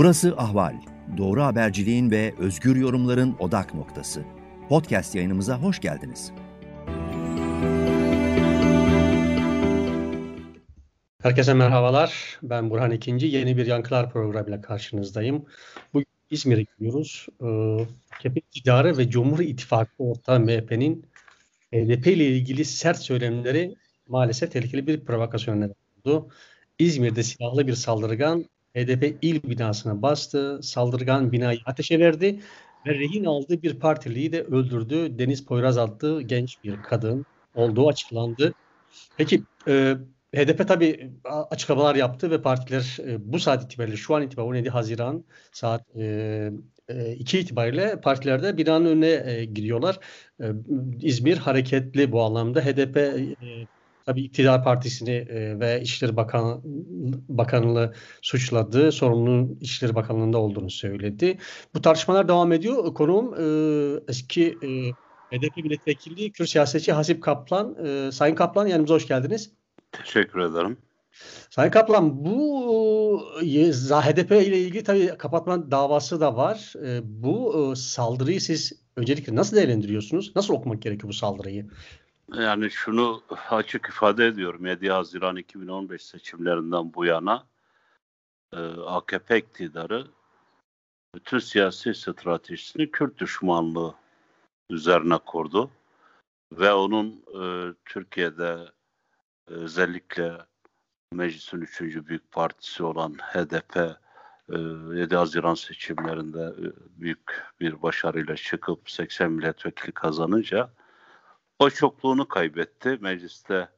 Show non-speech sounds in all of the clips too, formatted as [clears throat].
Burası Ahval. Doğru haberciliğin ve özgür yorumların odak noktası. Podcast yayınımıza hoş geldiniz. Herkese merhabalar. Ben Burhan İkinci. Yeni bir Yankılar programıyla karşınızdayım. Bugün İzmir'e gidiyoruz. Ee, iktidarı ve Cumhur İttifakı ortağı MHP'nin HDP ile ilgili sert söylemleri maalesef tehlikeli bir provokasyon neden oldu. İzmir'de silahlı bir saldırgan HDP il binasına bastı. Saldırgan binayı ateşe verdi ve rehin aldığı bir partiliyi de öldürdü. Deniz Poyraz adlı genç bir kadın olduğu açıklandı. Peki e, HDP tabii açıklamalar yaptı ve partiler e, bu saat itibariyle şu an itibariyle 17 Haziran saat e, 2 e, itibariyle partilerde binanın önüne e, giriyorlar. E, İzmir hareketli bu anlamda. HDP e, tabii iktidar partisini e, ve İçişleri Bakan, Bakanlığı suçladı. Sorumlunun İçişleri Bakanlığı'nda olduğunu söyledi. Bu tartışmalar devam ediyor. Konuğum e, eski e, HDP milletvekili Kürt siyasetçi Hasip Kaplan. E, Sayın Kaplan yanımıza hoş geldiniz. Teşekkür ederim. Sayın Kaplan bu HDP ile ilgili tabii kapatma davası da var. E, bu e, saldırıyı siz öncelikle nasıl değerlendiriyorsunuz? Nasıl okumak gerekiyor bu saldırıyı? Yani şunu açık ifade ediyorum. 7 Haziran 2015 seçimlerinden bu yana e, AKP iktidarı bütün siyasi stratejisini Kürt düşmanlığı üzerine kurdu. Ve onun e, Türkiye'de e, özellikle meclisin üçüncü büyük partisi olan HDP e, 7 Haziran seçimlerinde e, büyük bir başarıyla çıkıp 80 milletvekili kazanınca o çokluğunu kaybetti. Mecliste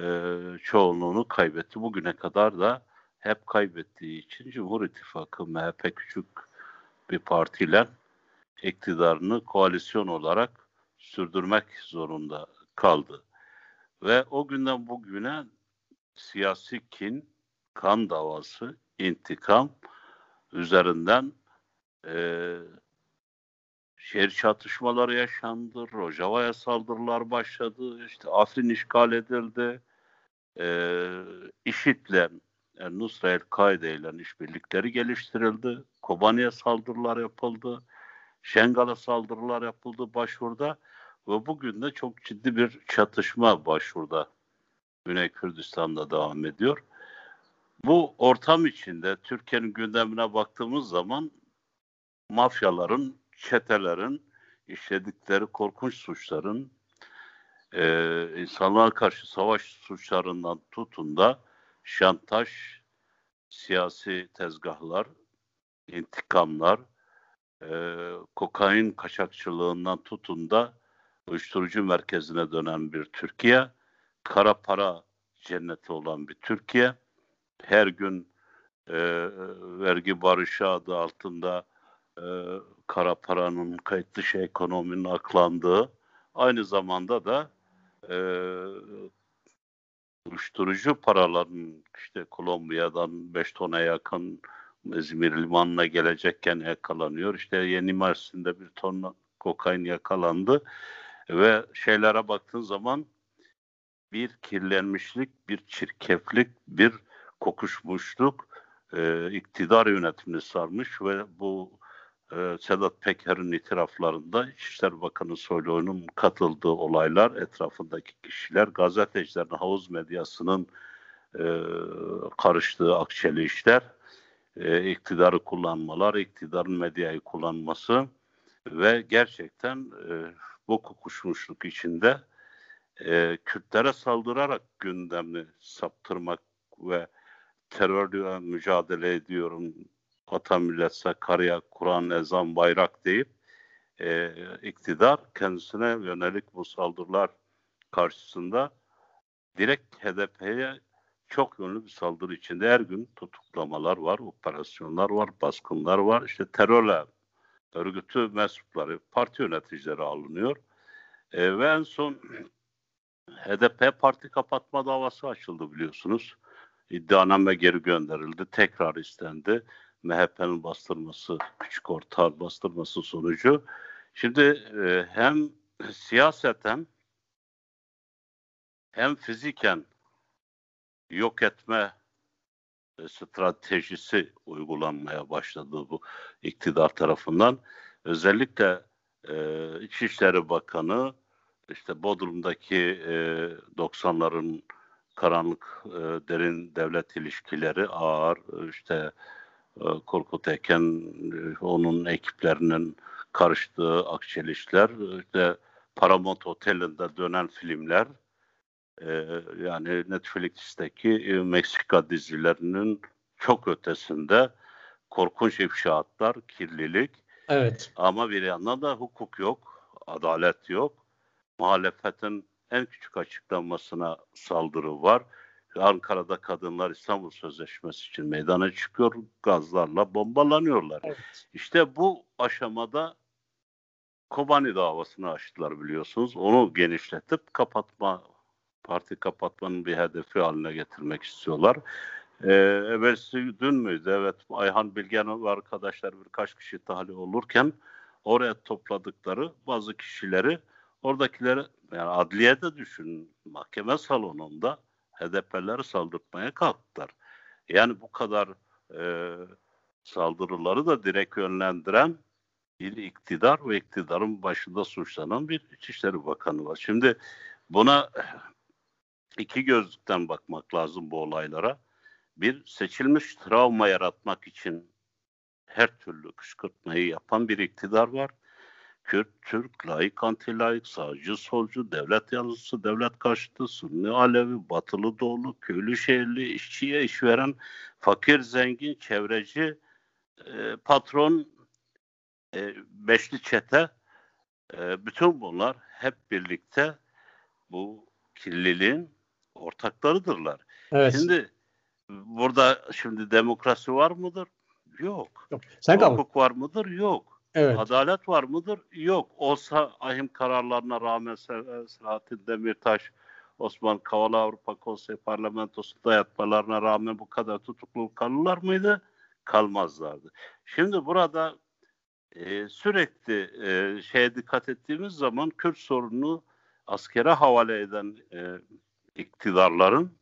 e, çoğunluğunu kaybetti. Bugüne kadar da hep kaybettiği için Cumhur İttifakı MHP küçük bir partiyle iktidarını koalisyon olarak sürdürmek zorunda kaldı. Ve o günden bugüne siyasi kin, kan davası, intikam üzerinden e, şehir çatışmaları yaşandı, Rojava'ya saldırılar başladı, işte Afrin işgal edildi, e, IŞİD'le, yani Nusra El-Kaide ile işbirlikleri geliştirildi, Kobani'ye saldırılar yapıldı, Şengal'a saldırılar yapıldı başvurda ve bugün de çok ciddi bir çatışma başvurda Güney Kürdistan'da devam ediyor. Bu ortam içinde Türkiye'nin gündemine baktığımız zaman mafyaların çetelerin işledikleri korkunç suçların e, insanlığa karşı savaş suçlarından tutun da şantaj, siyasi tezgahlar, intikamlar, e, kokain kaçakçılığından tutun da uyuşturucu merkezine dönen bir Türkiye, kara para cenneti olan bir Türkiye, her gün e, vergi barışı adı altında e, kara paranın kayıt dışı ekonominin aklandığı aynı zamanda da e, uyuşturucu paraların işte Kolombiya'dan 5 tona yakın İzmir limanına gelecekken yakalanıyor. İşte Yeni Mersin'de bir ton kokain yakalandı ve şeylere baktığın zaman bir kirlenmişlik, bir çirkeflik, bir kokuşmuşluk e, iktidar yönetimini sarmış ve bu e, Sedat Peker'in itiraflarında İçişleri Bakanı Soylu'nun katıldığı olaylar, etrafındaki kişiler, gazetecilerin, havuz medyasının e, karıştığı akçeli işler, e, iktidarı kullanmalar, iktidarın medyayı kullanması ve gerçekten e, bu kokuşmuşluk içinde e, Kürtlere saldırarak gündemini saptırmak ve terörle mücadele ediyorum vatan millet Sakarya, Kur'an, ezan, bayrak deyip e, iktidar kendisine yönelik bu saldırılar karşısında direkt HDP'ye çok yönlü bir saldırı içinde her gün tutuklamalar var, operasyonlar var, baskınlar var. İşte terörle örgütü mensupları, parti yöneticileri alınıyor. E, ve en son HDP parti kapatma davası açıldı biliyorsunuz. İddianame geri gönderildi, tekrar istendi. MHP'nin bastırması, küçük ortağın bastırması sonucu. Şimdi e, hem siyaseten hem fiziken yok etme e, stratejisi uygulanmaya başladı bu iktidar tarafından. Özellikle e, İçişleri Bakanı işte Bodrum'daki e, 90'ların karanlık e, derin devlet ilişkileri ağır işte Korkut Eken e, onun ekiplerinin karıştığı akçelişler işte Paramount Oteli'nde dönen filmler e, yani Netflix'teki e, Meksika dizilerinin çok ötesinde korkunç ifşaatlar, kirlilik. Evet. Ama bir yandan da hukuk yok, adalet yok. Muhalefetin en küçük açıklamasına saldırı var. Ankara'da kadınlar İstanbul Sözleşmesi için meydana çıkıyor, gazlarla bombalanıyorlar. Evet. İşte bu aşamada Kobani davasını açtılar biliyorsunuz. Onu genişletip kapatma, parti kapatmanın bir hedefi haline getirmek istiyorlar. Ee, evvelsi dün müydü? Evet Ayhan Bilgen ve arkadaşlar birkaç kişi tahliye olurken oraya topladıkları bazı kişileri oradakileri yani adliyede düşün mahkeme salonunda HDP'leri saldırtmaya kalktılar. Yani bu kadar e, saldırıları da direkt yönlendiren bir iktidar ve iktidarın başında suçlanan bir İçişleri Bakanı var. Şimdi buna iki gözlükten bakmak lazım bu olaylara. Bir seçilmiş travma yaratmak için her türlü kışkırtmayı yapan bir iktidar var. Kürt, Türk, laik, anti-laik, sağcı, solcu, devlet yanlısı, devlet karşıtı, Sunni, Alevi, batılı, doğulu, köylü, şehirli, işçiye iş veren, fakir, zengin, çevreci, e, patron, e, beşli çete, e, bütün bunlar hep birlikte bu kirliliğin ortaklarıdırlar. Evet. Şimdi burada şimdi demokrasi var mıdır? Yok. Yok. Sen Hukuk var mıdır? Yok. Evet. Adalet var mıdır? Yok. Olsa ahim kararlarına rağmen Selahattin Demirtaş, Osman Kavala Avrupa Konseyi Parlamentosu'nda yatmalarına rağmen bu kadar tutuklu kalırlar mıydı? Kalmazlardı. Şimdi burada e, sürekli e, şeye dikkat ettiğimiz zaman Kürt sorununu askere havale eden e, iktidarların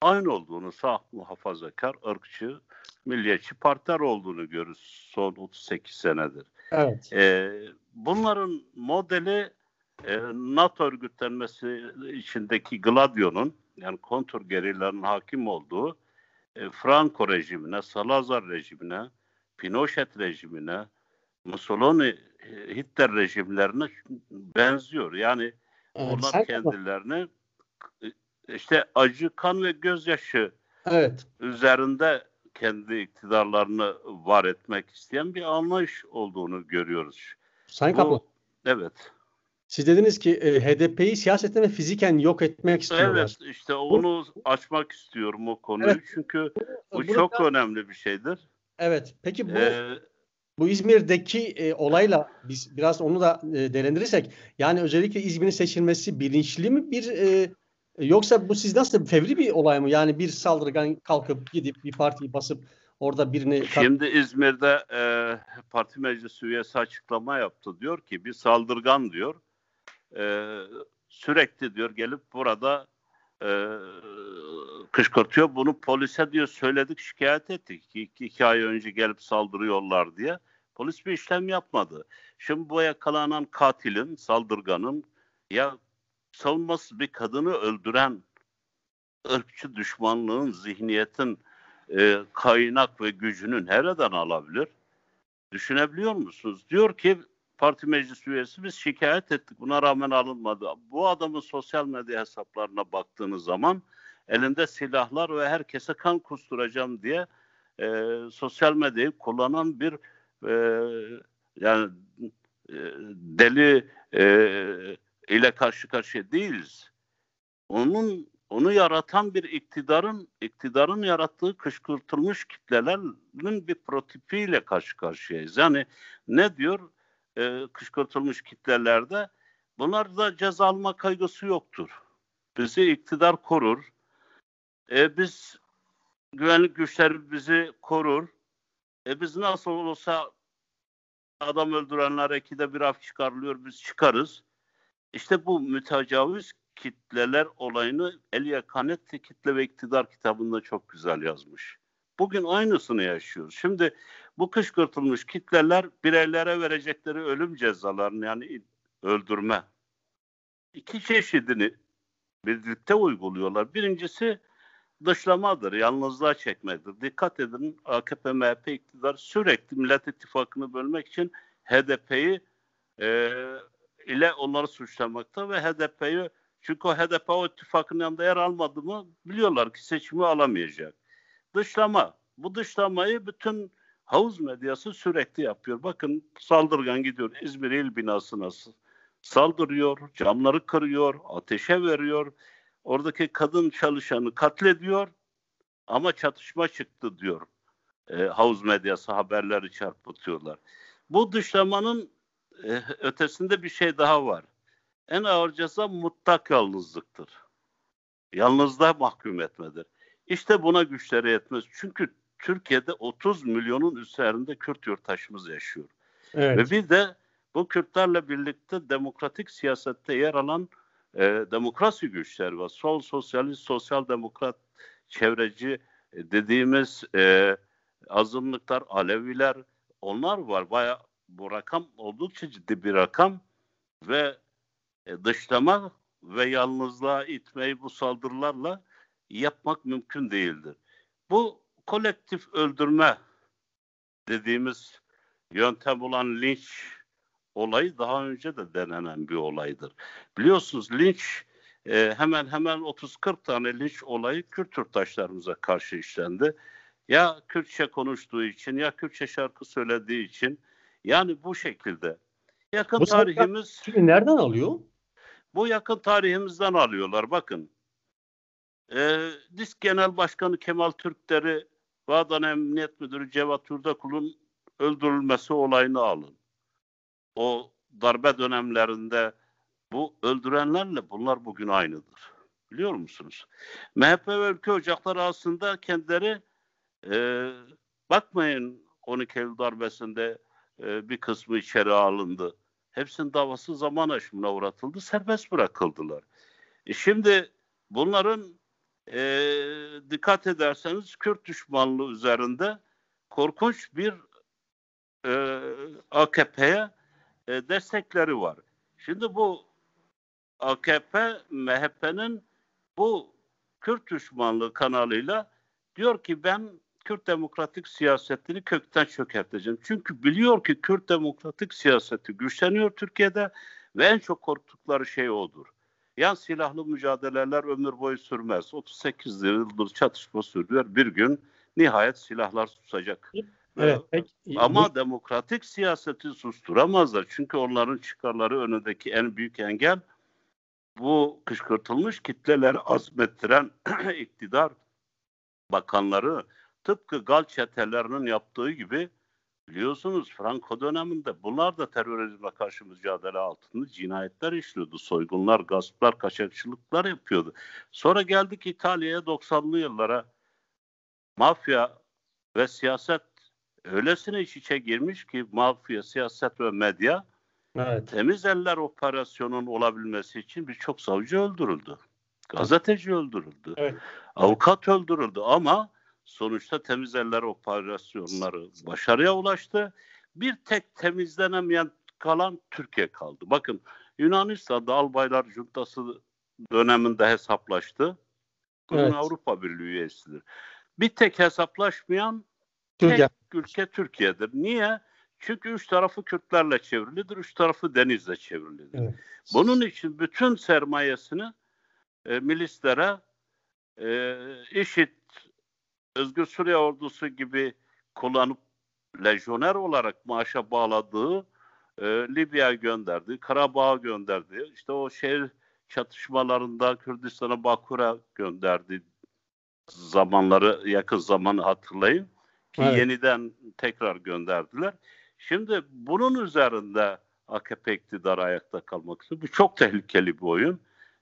aynı olduğunu sağ muhafazakar, ırkçı, milliyetçi partiler olduğunu görürüz son 38 senedir. Evet. E, bunların modeli e, NATO örgütlenmesi içindeki Gladio'nun yani kontur gerilerin hakim olduğu e, Franco rejimine, Salazar rejimine, Pinochet rejimine, Mussolini, e, Hitler rejimlerine benziyor. Yani evet, onlar kendilerini e, işte acı, kan ve gözyaşı evet. üzerinde kendi iktidarlarını var etmek isteyen bir anlayış olduğunu görüyoruz. Sayın Kaplan. Evet. Siz dediniz ki e, HDP'yi siyasetten ve fiziken yok etmek istiyorlar. Evet işte onu bu, açmak istiyorum o konuyu. Evet. Çünkü bu Burada, çok önemli bir şeydir. Evet. Peki bu ee, bu İzmir'deki e, olayla biz biraz onu da e, değerlendirirsek yani özellikle İzmir'in seçilmesi bilinçli mi bir e, yoksa bu siz nasıl fevri bir olay mı? Yani bir saldırgan kalkıp gidip bir partiyi basıp orada birini... Şimdi İzmir'de e, parti meclisi üyesi açıklama yaptı. Diyor ki bir saldırgan diyor e, sürekli diyor gelip burada e, kışkırtıyor. Bunu polise diyor söyledik şikayet ettik. İki, iki ay önce gelip saldırıyorlar diye. Polis bir işlem yapmadı. Şimdi bu yakalanan katilin, saldırganın ya savunması bir kadını öldüren ırkçı düşmanlığın, zihniyetin e, kaynak ve gücünü nereden alabilir? Düşünebiliyor musunuz? Diyor ki parti meclis üyesi biz şikayet ettik. Buna rağmen alınmadı. Bu adamın sosyal medya hesaplarına baktığınız zaman elinde silahlar ve herkese kan kusturacağım diye e, sosyal medyayı kullanan bir e, yani e, deli e, ile karşı karşıya değiliz. Onun onu yaratan bir iktidarın iktidarın yarattığı kışkırtılmış kitlelerin bir prototipiyle karşı karşıyayız. Yani ne diyor e, kışkırtılmış kitlelerde? Bunlar da ceza alma kaygısı yoktur. Bizi iktidar korur. E, biz güvenlik güçleri bizi korur. E, biz nasıl olsa adam öldürenler ekide bir af çıkarılıyor biz çıkarız. İşte bu mütecavüz kitleler olayını Elia Canetti Kitle ve İktidar kitabında çok güzel yazmış. Bugün aynısını yaşıyoruz. Şimdi bu kışkırtılmış kitleler bireylere verecekleri ölüm cezalarını yani öldürme iki çeşidini birlikte uyguluyorlar. Birincisi dışlamadır, yalnızlığa çekmektir. Dikkat edin AKP, MHP iktidar sürekli Millet İttifakı'nı bölmek için HDP'yi e, ile onları suçlamakta ve HDP'yi çünkü o HDP o ittifakın yanında yer almadı mı biliyorlar ki seçimi alamayacak. Dışlama. Bu dışlamayı bütün havuz medyası sürekli yapıyor. Bakın saldırgan gidiyor İzmir İl binasına saldırıyor, camları kırıyor, ateşe veriyor. Oradaki kadın çalışanı katlediyor ama çatışma çıktı diyor. E, havuz medyası haberleri çarpıtıyorlar. Bu dışlamanın e, ötesinde bir şey daha var. En ağır ceza mutlak yalnızlıktır. Yalnızlığa mahkum etmedir. İşte buna güçleri yetmez. Çünkü Türkiye'de 30 milyonun üzerinde Kürt yurttaşımız yaşıyor. Evet. Ve bir de bu Kürtlerle birlikte demokratik siyasette yer alan e, demokrasi güçler var. Sol, sosyalist, sosyal demokrat, çevreci e, dediğimiz e, azınlıklar, Aleviler onlar var. Baya bu rakam oldukça ciddi bir rakam ve e, dışlama ve yalnızlığa itmeyi bu saldırılarla yapmak mümkün değildir. Bu kolektif öldürme dediğimiz yöntem olan linç olayı daha önce de denenen bir olaydır. Biliyorsunuz linç e, hemen hemen 30-40 tane linç olayı Kürt yurttaşlarımıza karşı işlendi. Ya Kürtçe konuştuğu için ya Kürtçe şarkı söylediği için yani bu şekilde. Yakın bu tarihimiz... Nereden alıyor? Bu yakın tarihimizden alıyorlar. Bakın e, Disk Genel Başkanı Kemal Türkleri Bağdan Emniyet Müdürü Cevat Yurdakul'un öldürülmesi olayını alın. O darbe dönemlerinde bu öldürenlerle bunlar bugün aynıdır. Biliyor musunuz? MHP ve ülke ocakları aslında kendileri e, bakmayın 12 Eylül darbesinde e, bir kısmı içeri alındı. Hepsinin davası zaman aşımına uğratıldı, serbest bırakıldılar. E şimdi bunların e, dikkat ederseniz Kürt düşmanlığı üzerinde korkunç bir e, AKP'ye e, destekleri var. Şimdi bu AKP, MHP'nin bu Kürt düşmanlığı kanalıyla diyor ki ben Kürt demokratik siyasetini kökten çökerteceğim. Çünkü biliyor ki Kürt demokratik siyaseti güçleniyor Türkiye'de ve en çok korktukları şey odur. Yan silahlı mücadeleler ömür boyu sürmez. 38 yıldır çatışma sürüyor. Bir gün nihayet silahlar susacak. Evet, peki. Ama bu... demokratik siyaseti susturamazlar. Çünkü onların çıkarları önündeki en büyük engel bu kışkırtılmış kitleler azmettiren [clears throat] iktidar bakanları tıpkı gal çetelerinin yaptığı gibi biliyorsunuz Franco döneminde bunlar da terörizme karşı mücadele altında cinayetler işliyordu. Soygunlar, gasplar, kaçakçılıklar yapıyordu. Sonra geldik İtalya'ya 90'lı yıllara mafya ve siyaset öylesine iç içe girmiş ki mafya, siyaset ve medya evet. temiz eller operasyonun olabilmesi için birçok savcı öldürüldü. Gazeteci öldürüldü. Evet. Avukat öldürüldü ama sonuçta temiz eller operasyonları başarıya ulaştı. Bir tek temizlenemeyen kalan Türkiye kaldı. Bakın Yunanistan'da albaylar cuntası döneminde hesaplaştı. Bugün evet. Avrupa Birliği üyesidir. Bir tek hesaplaşmayan Türkiye. tek ülke Türkiye'dir. Niye? Çünkü üç tarafı Kürtlerle çevrilidir, üç tarafı denizle çevrilidir. Evet. Bunun için bütün sermayesini e, milislere e, IŞİD, Özgür Suriye Ordusu gibi kullanıp lejyoner olarak maaşa bağladığı e, Libya'ya gönderdi, Karabağ'a gönderdi. İşte o şehir çatışmalarında Kürdistan'a Bakur'a gönderdi zamanları yakın zamanı hatırlayın ki evet. yeniden tekrar gönderdiler. Şimdi bunun üzerinde AKP iktidarı ayakta kalmak istiyor. Bu çok tehlikeli bir oyun.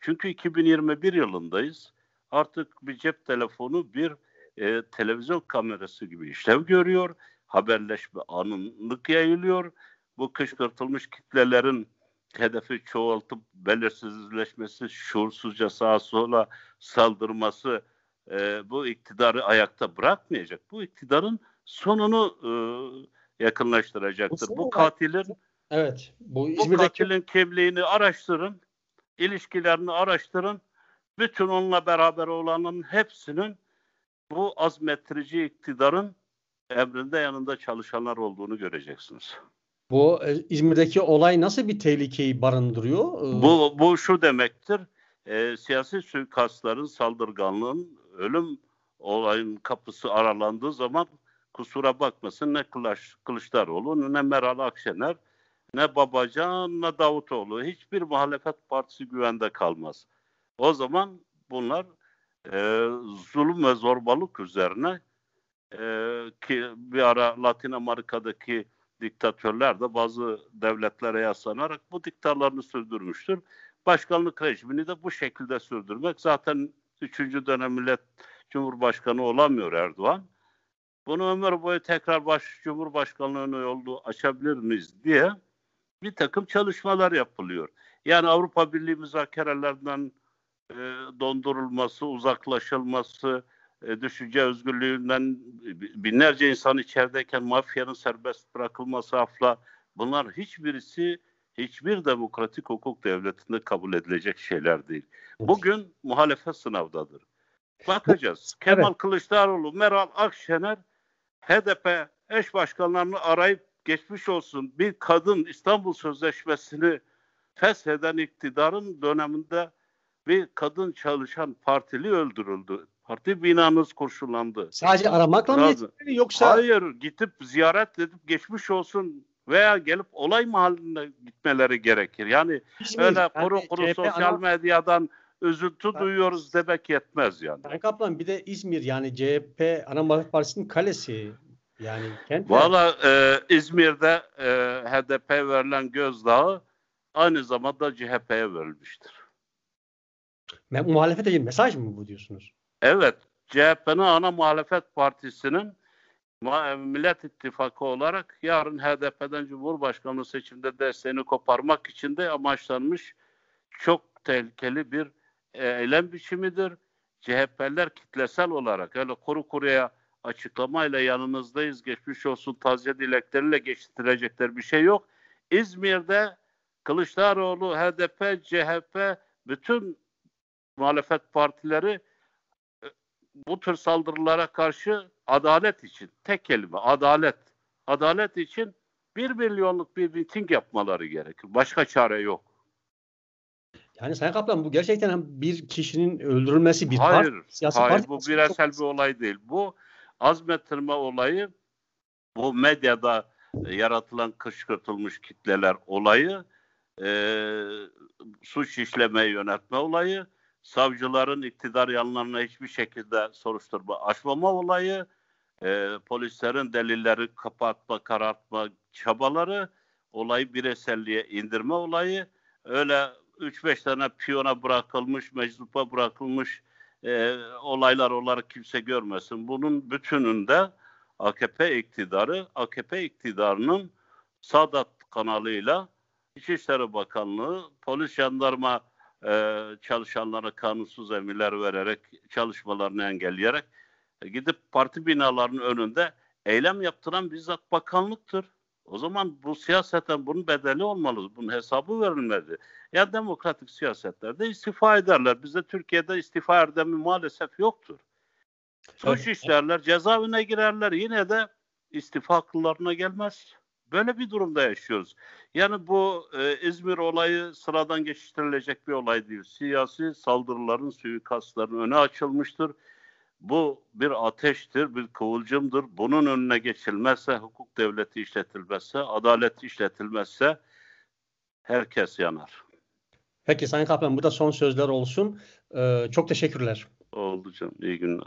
Çünkü 2021 yılındayız. Artık bir cep telefonu bir e, televizyon kamerası gibi işlev görüyor. Haberleşme anlık yayılıyor. Bu kışkırtılmış kitlelerin hedefi çoğaltıp belirsizleşmesi, şuursuzca sağa sola saldırması e, bu iktidarı ayakta bırakmayacak. Bu iktidarın sonunu e, yakınlaştıracaktır. Bu, bu katilin evet bu, İzmir'deki... bu katilin kimliğini araştırın, ilişkilerini araştırın. Bütün onunla beraber olanın hepsinin bu azmettirici iktidarın emrinde yanında çalışanlar olduğunu göreceksiniz. Bu e, İzmir'deki olay nasıl bir tehlikeyi barındırıyor? Ee, bu, bu şu demektir. E, siyasi suikastların, saldırganlığın, ölüm olayın kapısı aralandığı zaman kusura bakmasın ne Kılıç, Kılıçdaroğlu ne Meral Akşener ne Babacan ne Davutoğlu hiçbir muhalefet partisi güvende kalmaz. O zaman bunlar e, zulüm ve zorbalık üzerine e, ki bir ara Latin Amerika'daki diktatörler de bazı devletlere yaslanarak bu diktalarını sürdürmüştür. Başkanlık rejimini de bu şekilde sürdürmek. Zaten üçüncü dönem millet cumhurbaşkanı olamıyor Erdoğan. Bunu ömür boyu tekrar baş cumhurbaşkanlığına yolu açabilir miyiz diye bir takım çalışmalar yapılıyor. Yani Avrupa Birliği müzakerelerinden e, dondurulması, uzaklaşılması, e, düşünce özgürlüğünden binlerce insan içerideyken mafyanın serbest bırakılması afla bunlar hiçbirisi hiçbir demokratik hukuk devletinde kabul edilecek şeyler değil. Bugün muhalefet sınavdadır. Bakacağız. Evet. Kemal Kılıçdaroğlu, Meral Akşener HDP eş başkanlarını arayıp geçmiş olsun bir kadın İstanbul Sözleşmesi'ni fesheden iktidarın döneminde bir kadın çalışan partili öldürüldü. Parti binanız kurşunlandı. Sadece aramakla mı yeterli yoksa? Hayır gidip ziyaret edip geçmiş olsun veya gelip olay mahalline gitmeleri gerekir. Yani İzmir, öyle kuru yani kuru CHP sosyal ana... medyadan üzüntü ben, duyuyoruz demek yetmez yani. Ben Kaplan bir de İzmir yani CHP ana partisinin kalesi. Yani kent Valla e, İzmir'de e, HDP verilen gözdağı aynı zamanda CHP'ye verilmiştir. Muhalefete bir mesaj mı bu diyorsunuz? Evet. CHP'nin ana muhalefet partisinin Millet İttifakı olarak yarın HDP'den Cumhurbaşkanlığı seçimde desteğini koparmak için de amaçlanmış çok tehlikeli bir e, eylem biçimidir. CHP'ler kitlesel olarak öyle kuru kuruya açıklamayla yanınızdayız, geçmiş olsun taziye dilekleriyle geçtirecekler bir şey yok. İzmir'de Kılıçdaroğlu, HDP, CHP bütün muhalefet partileri e, bu tür saldırılara karşı adalet için, tek kelime adalet, adalet için bir milyonluk bir miting yapmaları gerekir. Başka çare yok. Yani Sayın Kaplan bu gerçekten bir kişinin öldürülmesi bir hayır, part, siyasi hayır, parti. bu bireysel çok... bir olay değil. Bu azmettirme olayı bu medyada e, yaratılan kışkırtılmış kitleler olayı e, suç işlemeye yöneltme olayı savcıların iktidar yanlarına hiçbir şekilde soruşturma açmama olayı e, polislerin delilleri kapatma karartma çabaları olayı bireyselliğe indirme olayı öyle 3-5 tane piyona bırakılmış meczupa bırakılmış e, olaylar olarak kimse görmesin. Bunun bütününde AKP iktidarı, AKP iktidarının Sadat kanalıyla İçişleri Bakanlığı, polis jandarma e, çalışanlara kanunsuz emirler vererek, çalışmalarını engelleyerek e, gidip parti binalarının önünde eylem yaptıran bizzat bakanlıktır. O zaman bu siyaseten bunun bedeli olmalı. Bunun hesabı verilmeli. Ya demokratik siyasetlerde istifa ederler. Bizde Türkiye'de istifa erdemi maalesef yoktur. Suç işlerler, cezaevine girerler. Yine de istifa akıllarına gelmez. Böyle bir durumda yaşıyoruz. Yani bu e, İzmir olayı sıradan geçiştirilecek bir olay değil. Siyasi saldırıların, suikastların önü açılmıştır. Bu bir ateştir, bir kıvılcımdır. Bunun önüne geçilmezse, hukuk devleti işletilmezse, adalet işletilmezse herkes yanar. Peki Sayın Kaplan bu da son sözler olsun. Ee, çok teşekkürler. Oldu canım. İyi günler.